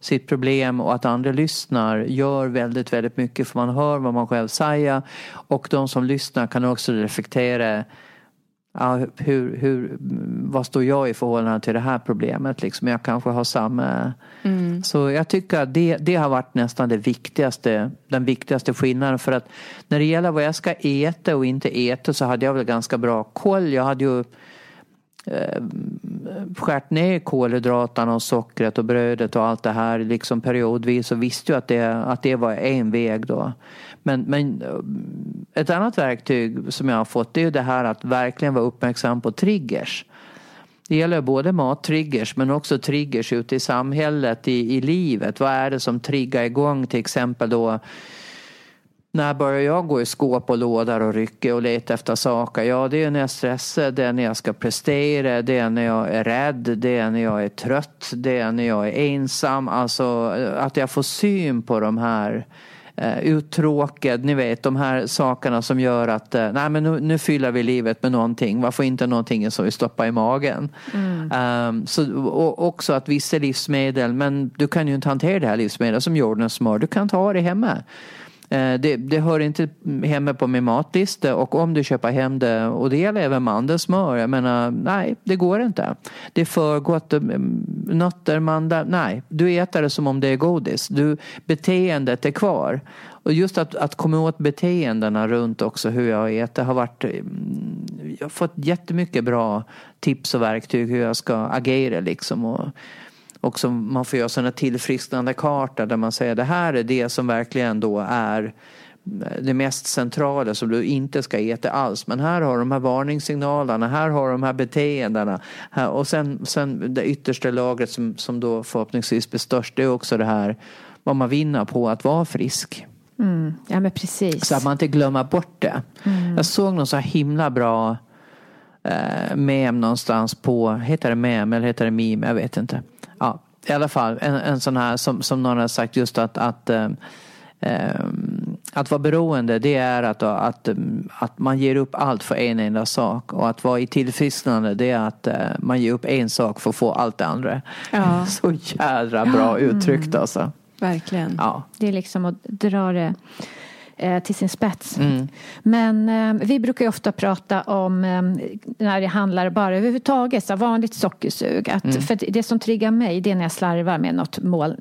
sitt problem och att andra lyssnar gör väldigt, väldigt mycket för man hör vad man själv säger och de som lyssnar kan också reflektera ja, hur, hur, vad står jag i förhållande till det här problemet? Liksom, jag kanske har samma... Mm. Så jag tycker att det, det har varit nästan det viktigaste, den viktigaste skillnaden. För att när det gäller vad jag ska äta och inte äta så hade jag väl ganska bra koll. Jag hade ju Eh, skärt ner kolhydraterna och sockret och brödet och allt det här liksom periodvis och visste ju att det, att det var en väg då. Men, men eh, ett annat verktyg som jag har fått det är ju det här att verkligen vara uppmärksam på triggers. Det gäller både mattriggers men också triggers ute i samhället, i, i livet. Vad är det som triggar igång till exempel då när börjar jag gå i skåp och lådor och rycka och leta efter saker? Ja, det är när jag är stressad, det är när jag ska prestera, det är när jag är rädd, det är när jag är trött, det är när jag är ensam. Alltså att jag får syn på de här uh, uttråkad, ni vet de här sakerna som gör att uh, nej men nu, nu fyller vi livet med någonting, varför inte någonting som vi stoppar i magen. Mm. Um, så, och också att vissa livsmedel, men du kan ju inte hantera det här livsmedlet som jordens smör, du kan ta det hemma. Eh, det, det, hör inte hemma på min matlista och om du köper hem det, och det gäller även mandelsmör, jag menar nej, det går inte. Det är för gott, eh, nötter, mandlar, nej, du äter det som om det är godis. Du, beteendet är kvar. Och just att, att komma åt beteendena runt också hur jag äter har varit, mm, jag har fått jättemycket bra tips och verktyg hur jag ska agera liksom. Och, och som man får göra sådana tillfrisknande kartor där man säger det här är det som verkligen då är det mest centrala som du inte ska äta alls. Men här har de här varningssignalerna, här har de här beteendena. Här, och sen, sen det yttersta lagret som, som då förhoppningsvis blir störst, det är också det här vad man vinner på att vara frisk. Mm, ja men precis. Så att man inte glömmer bort det. Mm. Jag såg någon så himla bra eh, mem någonstans på, heter det mem eller heter det meme? Jag vet inte ja, i alla fall en, en sån här som, som någon har sagt just att, att eh, eh, att vara beroende det är att, att, att man ger upp allt för en enda sak och att vara i tillfrisknande det är att eh, man ger upp en sak för att få allt det andra. Ja. Så jädra bra uttryckt mm. alltså. Verkligen. Ja. Det är liksom att dra det eh, till sin spets. Mm. Men eh, vi brukar ju ofta prata om eh, när det handlar bara överhuvudtaget, så vanligt sockersug. Att, mm. För det som triggar mig det är när jag slarvar med något mål,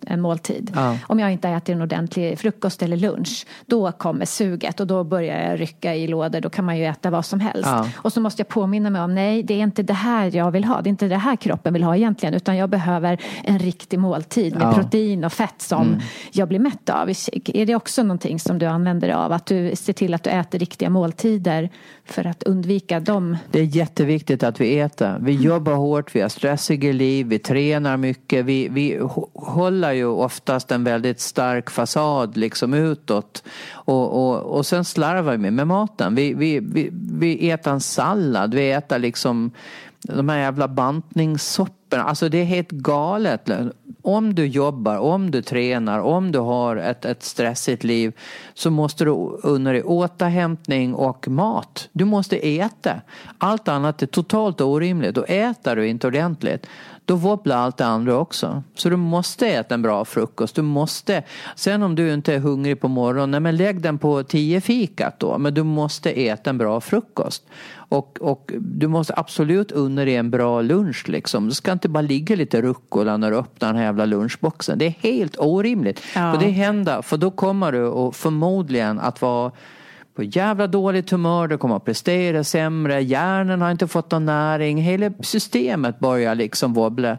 en måltid. Ja. Om jag inte äter en ordentlig frukost eller lunch, då kommer suget och då börjar jag rycka i lådor. Då kan man ju äta vad som helst. Ja. Och så måste jag påminna mig om, nej det är inte det här jag vill ha. Det är inte det här kroppen vill ha egentligen. Utan jag behöver en riktig måltid med ja. protein och fett som mm. jag blir mätt av. Är det också någonting som du använder dig av? Att du ser till att du äter riktiga måltider för att undvika dem? Det är jätteviktigt att vi äter. Vi mm. jobbar hårt, vi har stressiga liv, vi tränar mycket. Vi, vi håller ju oftast en väldigt stark fasad liksom utåt. Och, och, och sen slarvar vi med maten. Vi, vi, vi, vi äter en sallad, vi äter liksom de här jävla bantningssopporna. Alltså det är helt galet. Om du jobbar, om du tränar, om du har ett, ett stressigt liv så måste du unna dig återhämtning och mat. Du måste äta. Allt annat är totalt orimligt. Och äter du inte ordentligt då wobblar allt det andra också. Så du måste äta en bra frukost. Du måste, sen om du inte är hungrig på morgonen, men lägg den på tio fikat då. Men du måste äta en bra frukost. Och, och du måste absolut unna dig en bra lunch liksom. Du ska inte bara ligga lite rucola när du öppnar den här jävla lunchboxen. Det är helt orimligt. Ja. Och det händer, för då kommer du och förmodligen att vara på jävla dåligt humör, du kommer att prestera sämre, hjärnan har inte fått någon näring, hela systemet börjar liksom wobbla.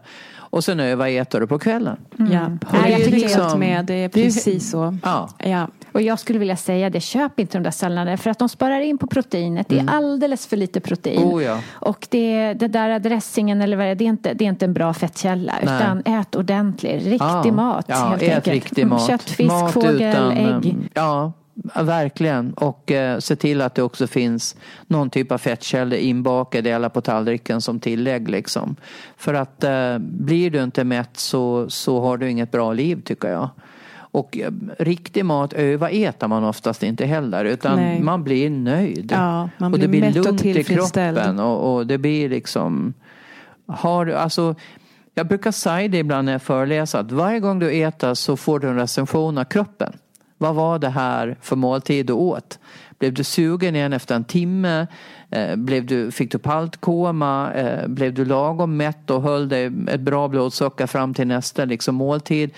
Och sen överäter du på kvällen. Mm. Ja, och jag tycker liksom, helt med, det är precis så. Ja. ja. Och jag skulle vilja säga det, köp inte de där salladerna för att de sparar in på proteinet. Det är mm. alldeles för lite protein. Oh, ja. Och det, det där dressingen eller vad det är, det är inte, det är inte en bra fettkälla. Nej. Utan ät ordentlig, riktig ja. mat. Ja, helt ät enkelt. riktig mat. Kött, fisk, mat fågel, utan, ägg. Ja, Verkligen. Och eh, se till att det också finns någon typ av fettkällor inbakade eller på tallriken som tillägg. Liksom. För att eh, blir du inte mätt så, så har du inget bra liv tycker jag. Och eh, riktig mat överäter man oftast inte heller utan Nej. man blir nöjd. Ja, man blir och det blir mätt lugnt och i kroppen och, och, det blir liksom har du, alltså, jag brukar säga det ibland när jag föreläser att varje gång du äter så får du en recension av kroppen. Vad var det här för måltid du åt? Blev du sugen igen efter en timme? Eh, blev du, fick du paltkoma? Eh, blev du lagom mätt och höll dig ett bra blodsocker fram till nästa liksom, måltid?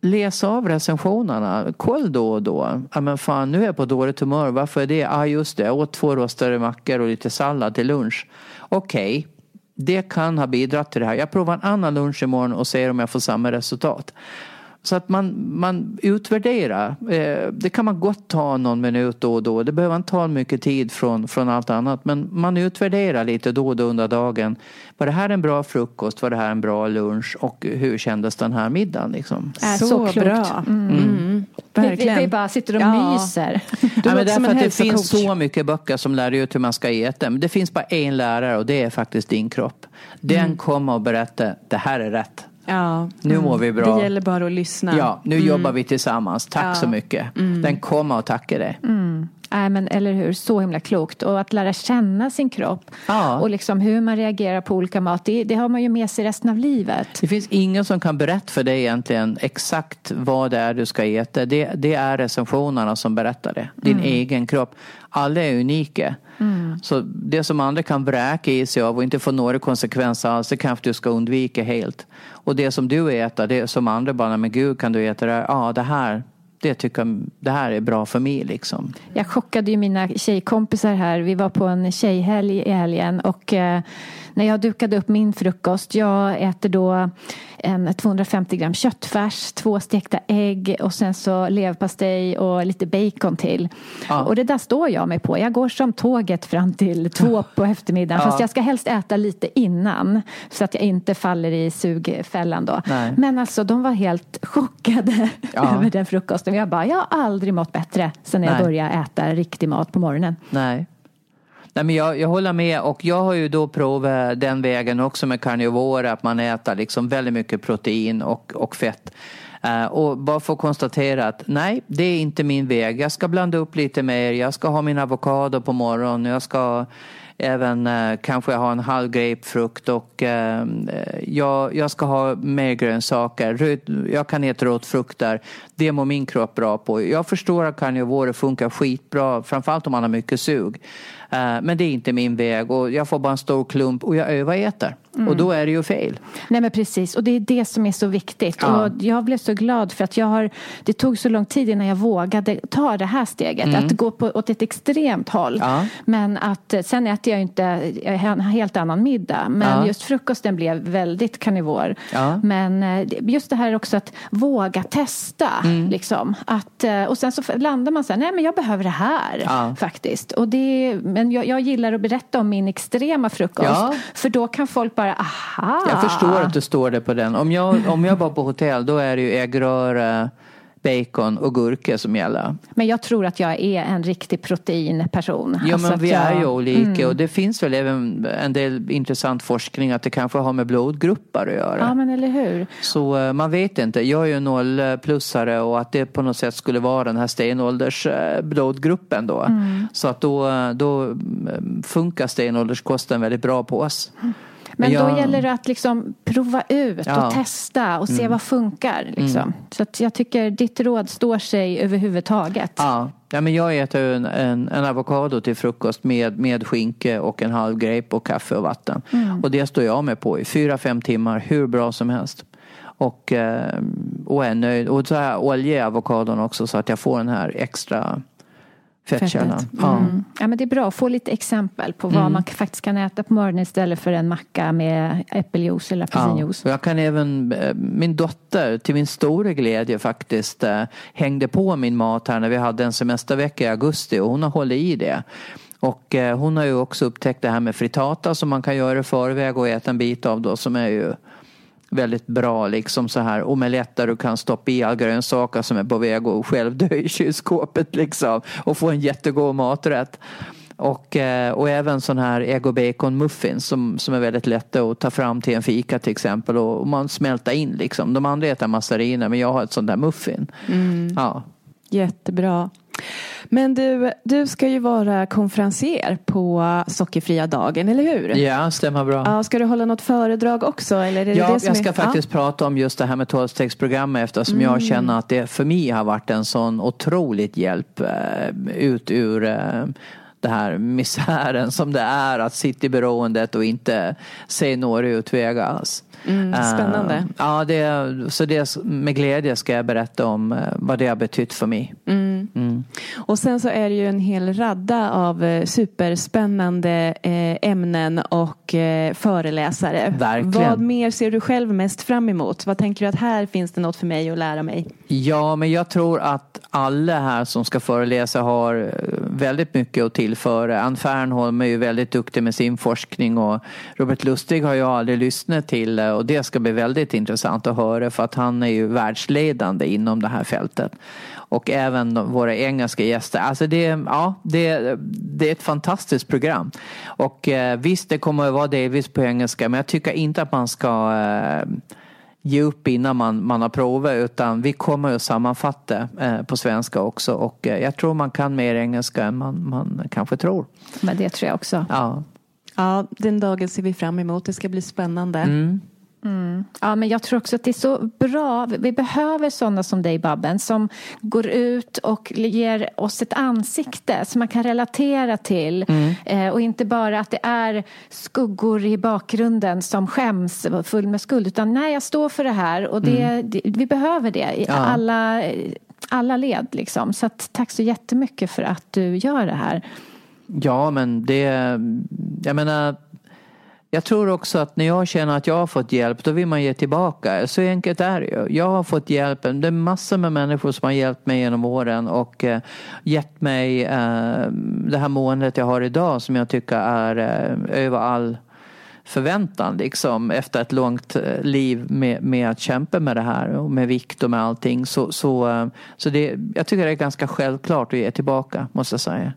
läs av recensionerna. Koll då och då. Ja, men fan, nu är jag på dåligt humör. Varför är det? Ja, ah, just det. Jag åt två rostade mackor och lite sallad till lunch. Okej, okay. det kan ha bidragit till det här. Jag provar en annan lunch imorgon och ser om jag får samma resultat. Så att man, man utvärderar. Eh, det kan man gott ta någon minut då och då. Det behöver inte ta mycket tid från, från allt annat. Men man utvärderar lite då och då under dagen. Var det här en bra frukost? Var det här en bra lunch? Och hur kändes den här middagen? Liksom? Äh, så, så bra. Mm. Mm. Verkligen. Vi, vi, bara sitter och ja. myser. ja, men därför att det finns så mycket böcker som lär ut hur man ska äta. Men det finns bara en lärare och det är faktiskt din kropp. Den mm. kommer att berätta, det här är rätt. Ja. Nu mår vi bra. Det gäller bara att lyssna. Ja, nu mm. jobbar vi tillsammans. Tack ja. så mycket. Mm. Den kommer att tacka dig. Nej, men eller hur, så himla klokt. Och att lära känna sin kropp ja. och liksom hur man reagerar på olika mat, det, det, har man ju med sig resten av livet. Det finns ingen som kan berätta för dig egentligen exakt vad det är du ska äta. Det, det är recensionerna som berättar det. Din mm. egen kropp. Alla är unika. Mm. Så det som andra kan vräka i sig av och inte få några konsekvenser alls, det kanske du ska undvika helt. Och det som du äter, det som andra bara, men gud kan du äta det här? Ja, det här, det tycker det här är bra för mig liksom. Jag chockade ju mina tjejkompisar här. Vi var på en tjejhelg i helgen och eh, när jag dukade upp min frukost, jag äter då en 250 gram köttfärs, två stekta ägg och sen så leverpastej och lite bacon till. Ja. Och det där står jag mig på. Jag går som tåget fram till två på eftermiddagen. Ja. Fast jag ska helst äta lite innan så att jag inte faller i sugfällan då. Nej. Men alltså de var helt chockade ja. över den frukosten. Jag bara, jag har aldrig mått bättre sen jag började äta riktig mat på morgonen. Nej. Nej, men jag, jag håller med och jag har ju då provat den vägen också med karnivora, att man äter liksom väldigt mycket protein och, och fett. Uh, och bara få konstatera att nej, det är inte min väg. Jag ska blanda upp lite mer. Jag ska ha min avokado på morgonen. Jag ska även uh, kanske ha en halv grapefrukt och uh, jag, jag ska ha mer grönsaker. Jag kan äta rotfrukter. Det mår min kropp bra på. Jag förstår att karnivora funkar skitbra, framförallt om man har mycket sug. Eh, men det är inte min väg och jag får bara en stor klump och jag överäter. Mm. Och då är det ju fel. Nej men precis och det är det som är så viktigt. Ja. Och jag blev så glad för att jag har, det tog så lång tid innan jag vågade ta det här steget. Mm. Att gå på, åt ett extremt håll. Ja. Men att sen äter jag inte en helt annan middag. Men ja. just frukosten blev väldigt karnivor. Men eh, just det här också att våga testa. Mm. Liksom. Att, eh, och sen så landar man så här, nej men jag behöver det här faktiskt. Och det, men jag, jag gillar att berätta om min extrema frukost. För då kan folk bara bara, aha. Jag förstår att du står där på den. Om jag, om jag var på hotell då är det ju äggröra, bacon och gurka som gäller. Men jag tror att jag är en riktig proteinperson. Ja alltså men vi jag... är ju olika mm. och det finns väl även en del intressant forskning att det kanske har med blodgrupper att göra. Ja men eller hur. Så eh, man vet inte. Jag är ju nollplussare och att det på något sätt skulle vara den här stenålders eh, blodgruppen då. Mm. Så att då, eh, då funkar stenålderskosten väldigt bra på oss. Mm. Men jag... då gäller det att liksom prova ut ja. och testa och se mm. vad funkar. Liksom. Mm. Så jag tycker ditt råd står sig överhuvudtaget. Ja. Ja, men jag äter en, en, en avokado till frukost med, med skinka och en halv grape och kaffe och vatten. Mm. Och det står jag med på i fyra, fem timmar, hur bra som helst. Och, eh, och är nöjd. Och så har jag olja i avokadon också så att jag får den här extra fettkällan. Ja. Mm. ja, men det är bra att få lite exempel på vad mm. man faktiskt kan äta på morgonen istället för en macka med äppeljuice eller apelsinjuice. Ja. Jag kan även, eh, min dotter till min stora glädje faktiskt eh, hängde på min mat här när vi hade en semestervecka i augusti och hon har hållit i det. Och eh, hon har ju också upptäckt det här med fritata som man kan göra i förväg och äta en bit av då som är ju väldigt bra liksom så här omelett där du kan stoppa i all grönsaker som är på väg och själv dö i kylskåpet liksom och få en jättegod maträtt. Och, eh, och även sån här ägg och bacon muffins som, som är väldigt lätta att ta fram till en fika till exempel och, och man smälta in liksom. De andra äter massariner men jag har ett sånt där muffin. Mm. Ja. Jättebra. Men du, du ska ju vara konferencier på Sockerfria dagen, eller hur? Ja, stämmer bra. Ja, ska du hålla något föredrag också? Eller är det ja, det som jag ska är... faktiskt ja. prata om just det här med tolvstegsprogrammet eftersom Mm. jag känner att det för mig har varit en sån otroligt hjälp eh, ut ur eh, det här misären som det är att sitta i beroendet och inte se några utvägar. Mm, spännande. Eh, ja, det, så det, med glädje ska jag berätta om eh, vad det har betytt för mig. Mm. Mm. Och sen så är det ju en hel radda av eh, superspännande eh, ämnen och eh, föreläsare. Verkligen. Vad mer ser du själv mest fram emot? Vad tänker du att här finns det något för mig att lära mig? Ja, men jag tror att alla här som ska föreläsa har eh, väldigt mycket att tillföra. Ann Fernholm är ju väldigt duktig med sin forskning och Robert Lustig har jag aldrig lyssnat till eh, och det ska bli väldigt intressant att höra för att han är ju världsledande inom det här fältet. Och även våra engelska gäster. Alltså det, ja, det, det är ett fantastiskt program. Och eh, visst, det kommer att vara delvis på engelska men jag tycker inte att man ska eh, ge upp innan man, man har provat utan vi kommer att sammanfatta eh, på svenska också och eh, jag tror man kan mer engelska än man, man kanske tror. Men det tror jag också. Ja. Ja, den dagen ser vi fram emot. Det ska bli spännande. Mm. Ja, men jag tror också att det är så bra. Vi behöver sådana som dig, Babben, som går ut och ger oss ett ansikte som man kan relatera till. Eh, och inte bara att det är skuggor i bakgrunden som skäms full med skuld. Utan nej, jag står för det här och det, det, vi behöver det i Ja. alla, alla led. Liksom. Så att, tack så jättemycket för att du gör det här. Ja, men det... Jag menar... Jag tror också att när jag känner att jag har fått hjälp, då vill man ge tillbaka. Så enkelt är det ju. Jag har fått hjälp. Det är massor med människor som har hjälpt mig genom åren och eh, gett mig eh, det här måendet jag har idag som jag tycker är eh, över all förväntan liksom efter ett långt eh, liv med, med att kämpa med det här och med vikt och med allting. Så, så, eh, så det, jag tycker det är ganska självklart att ge tillbaka, måste jag säga.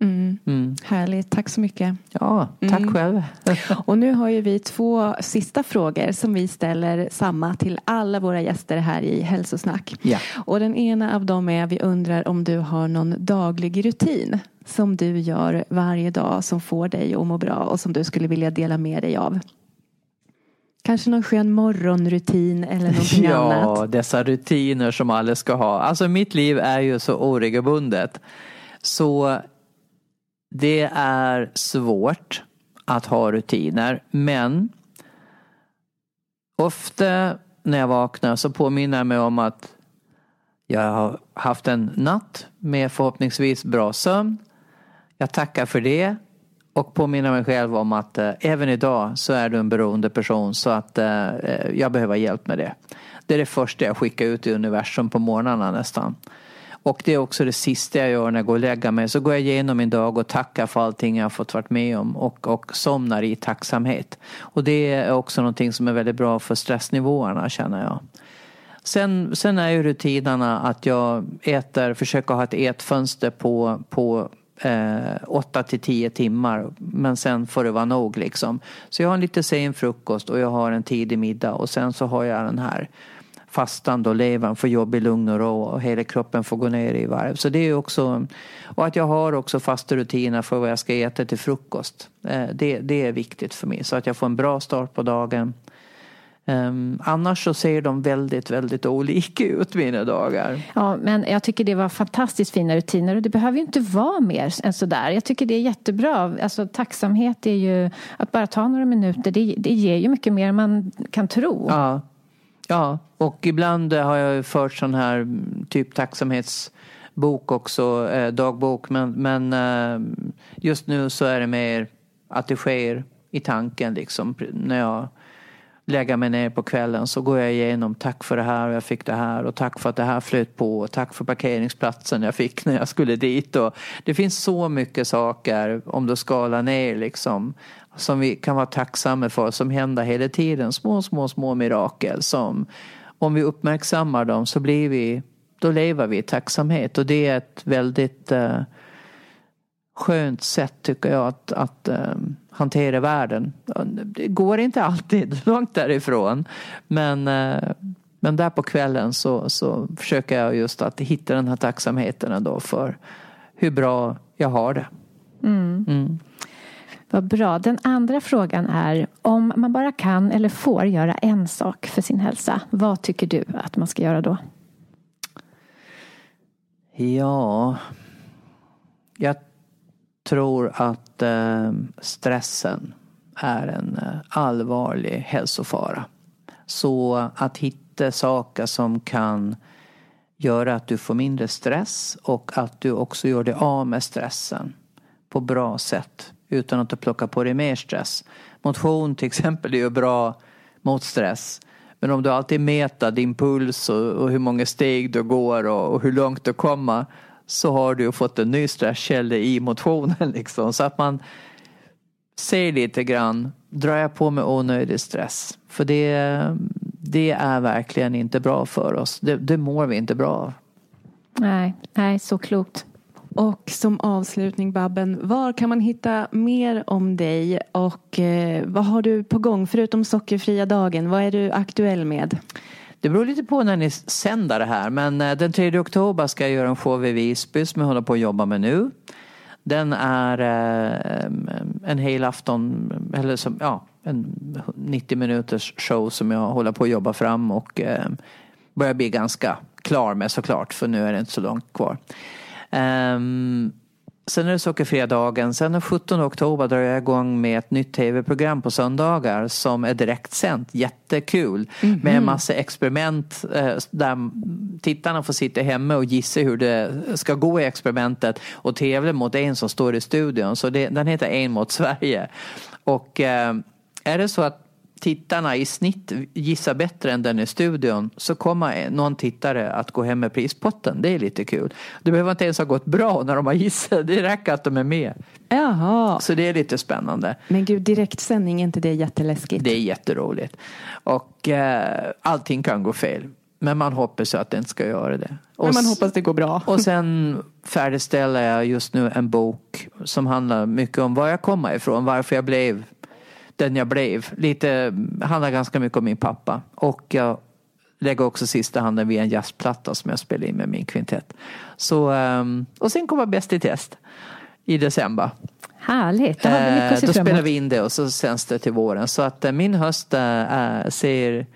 Mm. Mm. Härligt, tack så mycket. Ja, tack Mm. själv. Och nu har ju vi två sista frågor som vi ställer samma till alla våra gäster här i Hälsosnack. Ja. Och den ena av dem är vi undrar om du har någon daglig rutin som du gör varje dag som får dig att må bra och som du skulle vilja dela med dig av. Kanske någon skön morgonrutin eller någonting Ja, annat. dessa rutiner som alla ska ha. Alltså mitt liv är ju så oregelbundet. Så det är svårt att ha rutiner. Men ofta när jag vaknar så påminner jag mig om att jag har haft en natt med förhoppningsvis bra sömn. Jag tackar för det och påminner mig själv om att eh, även idag så är du en beroende person så att eh, eh jag behöver hjälp med det. Det är det första jag skickar ut i universum på morgnarna nästan. Och det är också det sista jag gör när jag går och lägger mig. Så går jag igenom min dag och tackar för allting jag har fått varit med om och, och somnar i tacksamhet. Och det är också någonting som är väldigt bra för stressnivåerna känner jag. Sen, sen är ju rutinerna att jag äter, försöker ha ett ätfönster på, på eh, 8 till 10 timmar. Men sen får det vara nog liksom. Så jag har en lite sen frukost och jag har en tidig middag och sen så har jag den här fastan då levern får jobba i lugn och ro och hela kroppen får gå ner i varv. Så det är också, och att jag har också fasta rutiner för vad jag ska äta till frukost. Eh, Det, det är viktigt för mig så att jag får en bra start på dagen. Um, annars så ser de väldigt, väldigt olika ut mina dagar. Ja, men jag tycker det var fantastiskt fina rutiner och det behöver ju inte vara mer än sådär. Jag tycker det är jättebra. Alltså, tacksamhet är ju, att bara ta några minuter, det, det ger ju mycket mer än man kan tro. Ja ja, och ibland eh, har jag fört sån här mm, typ tacksamhetsbok också, eh, dagbok. Men, men eh, just nu så är det mer att det sker i tanken liksom. När jag lägger mig ner på kvällen så går jag igenom tack för det här och jag fick det här och tack för att det här flöt på och tack för parkeringsplatsen jag fick när jag skulle dit. Och det finns så mycket saker om du skalar ner liksom som vi kan vara tacksamma för som händer hela tiden. Små, små, små mirakel som om vi uppmärksammar dem så blir vi, då lever vi i tacksamhet och det är ett väldigt eh, skönt sätt tycker jag att, att um, hantera världen. Det går inte alltid långt därifrån. Men uh, Men där på kvällen så, så försöker jag just att hitta den här tacksamheten ändå för hur bra jag har det. Mm. Mm. Vad bra. Den andra frågan är om man bara kan eller får göra en sak för sin hälsa. Vad tycker du att man ska göra då? Ja, jag tror att eh, stressen är en eh, allvarlig hälsofara. Så att hitta saker som kan göra att du får mindre stress och att du också gör dig av med stressen på bra sätt utan att du plockar på dig mer stress. Motion till exempel är ju bra mot stress. Men om du alltid mäter din puls och, och hur många steg du går och, och, hur långt du kommer så har du fått en ny stresskälla i motionen. Liksom. Så att man ser lite grann, drar jag på mig onödig stress? För det, det är verkligen inte bra för oss. Det, det mår vi inte bra av. Nej, nej, så klokt. Och som avslutning Babben, var kan man hitta mer om dig och eh, vad har du på gång förutom sockerfria dagen? Vad är du aktuell med? Det beror lite på när ni sänder det här men eh, den 3 oktober ska jag göra en show i Visby som jag håller på att jobba med nu. Den är eh, en hel afton, eller som, ja, en 90 minuters show som jag håller på att jobba fram och eh, börjar bli ganska klar med såklart för nu är det inte så långt kvar. Um, sen är det sockerfria dagen. Sen den 17 oktober drar jag igång med ett nytt tv-program på söndagar som är direktsänt. Jättekul. Mm -hmm. Med en massa experiment eh, där tittarna får sitta hemma och gissa hur det ska gå i experimentet och tävla mot en som står i studion. Så det, den heter En mot Sverige. Och eh, är det så att tittarna i snitt gissar bättre än den i studion så kommer någon tittare att gå hem med prispotten. Det är lite kul. Det behöver inte ens ha gått bra när de har gissat. Det räcker att de är med. Jaha. Så det är lite spännande. Men gud, direktsändning, är inte det jätteläskigt? Det är jätteroligt. Och eh, allting kan gå fel. Men man hoppas att det inte ska göra det. Och Men man hoppas det går bra. Och sen färdigställer jag just nu en bok som handlar mycket om var jag kommer ifrån, varför jag blev den jag blev. Lite, handlar ganska mycket om min pappa. Och jag lägger också sista handen vid en jazzplatta som jag spelar in med min kvintett. Så, ehm, och sen kommer Bäst i test i december. Härligt, då har vi mycket att se Då spelar vi in det och så sänds det till våren. Så att eh, min höst äh, ser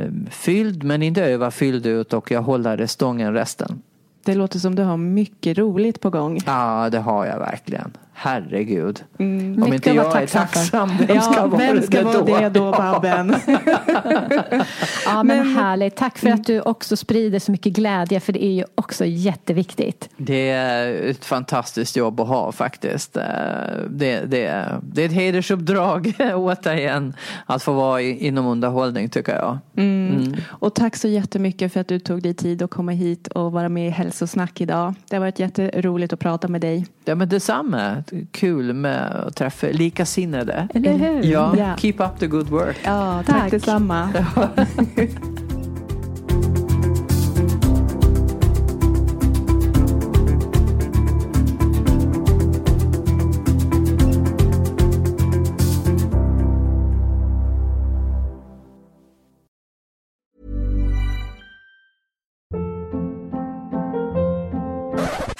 ehm, fylld men inte överfylld ut och jag håller stången resten. Det låter som du har mycket roligt på gång. Ja, det har jag verkligen. Herregud. Mm. Om inte jag är tacksam, vem ska ja, vara vem ska det vara då? det då, Babben? ja, men, men härligt. Tack för att du också sprider så mycket glädje, för det är ju också jätteviktigt. Det är ett fantastiskt jobb att ha faktiskt. Eh, det, det, det är ett hedersuppdrag återigen att få vara inom underhållning tycker jag. Mm. Mm. Och tack så jättemycket för att du tog dig tid att komma hit och vara med i Hälsosnack idag. Det har varit jätteroligt att prata med dig. Ja, men detsamma kul med att träffa likasinnade. Eller hur? Ja, ja. keep up the good work. Ja, tack, tack. detsamma.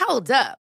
Hold up.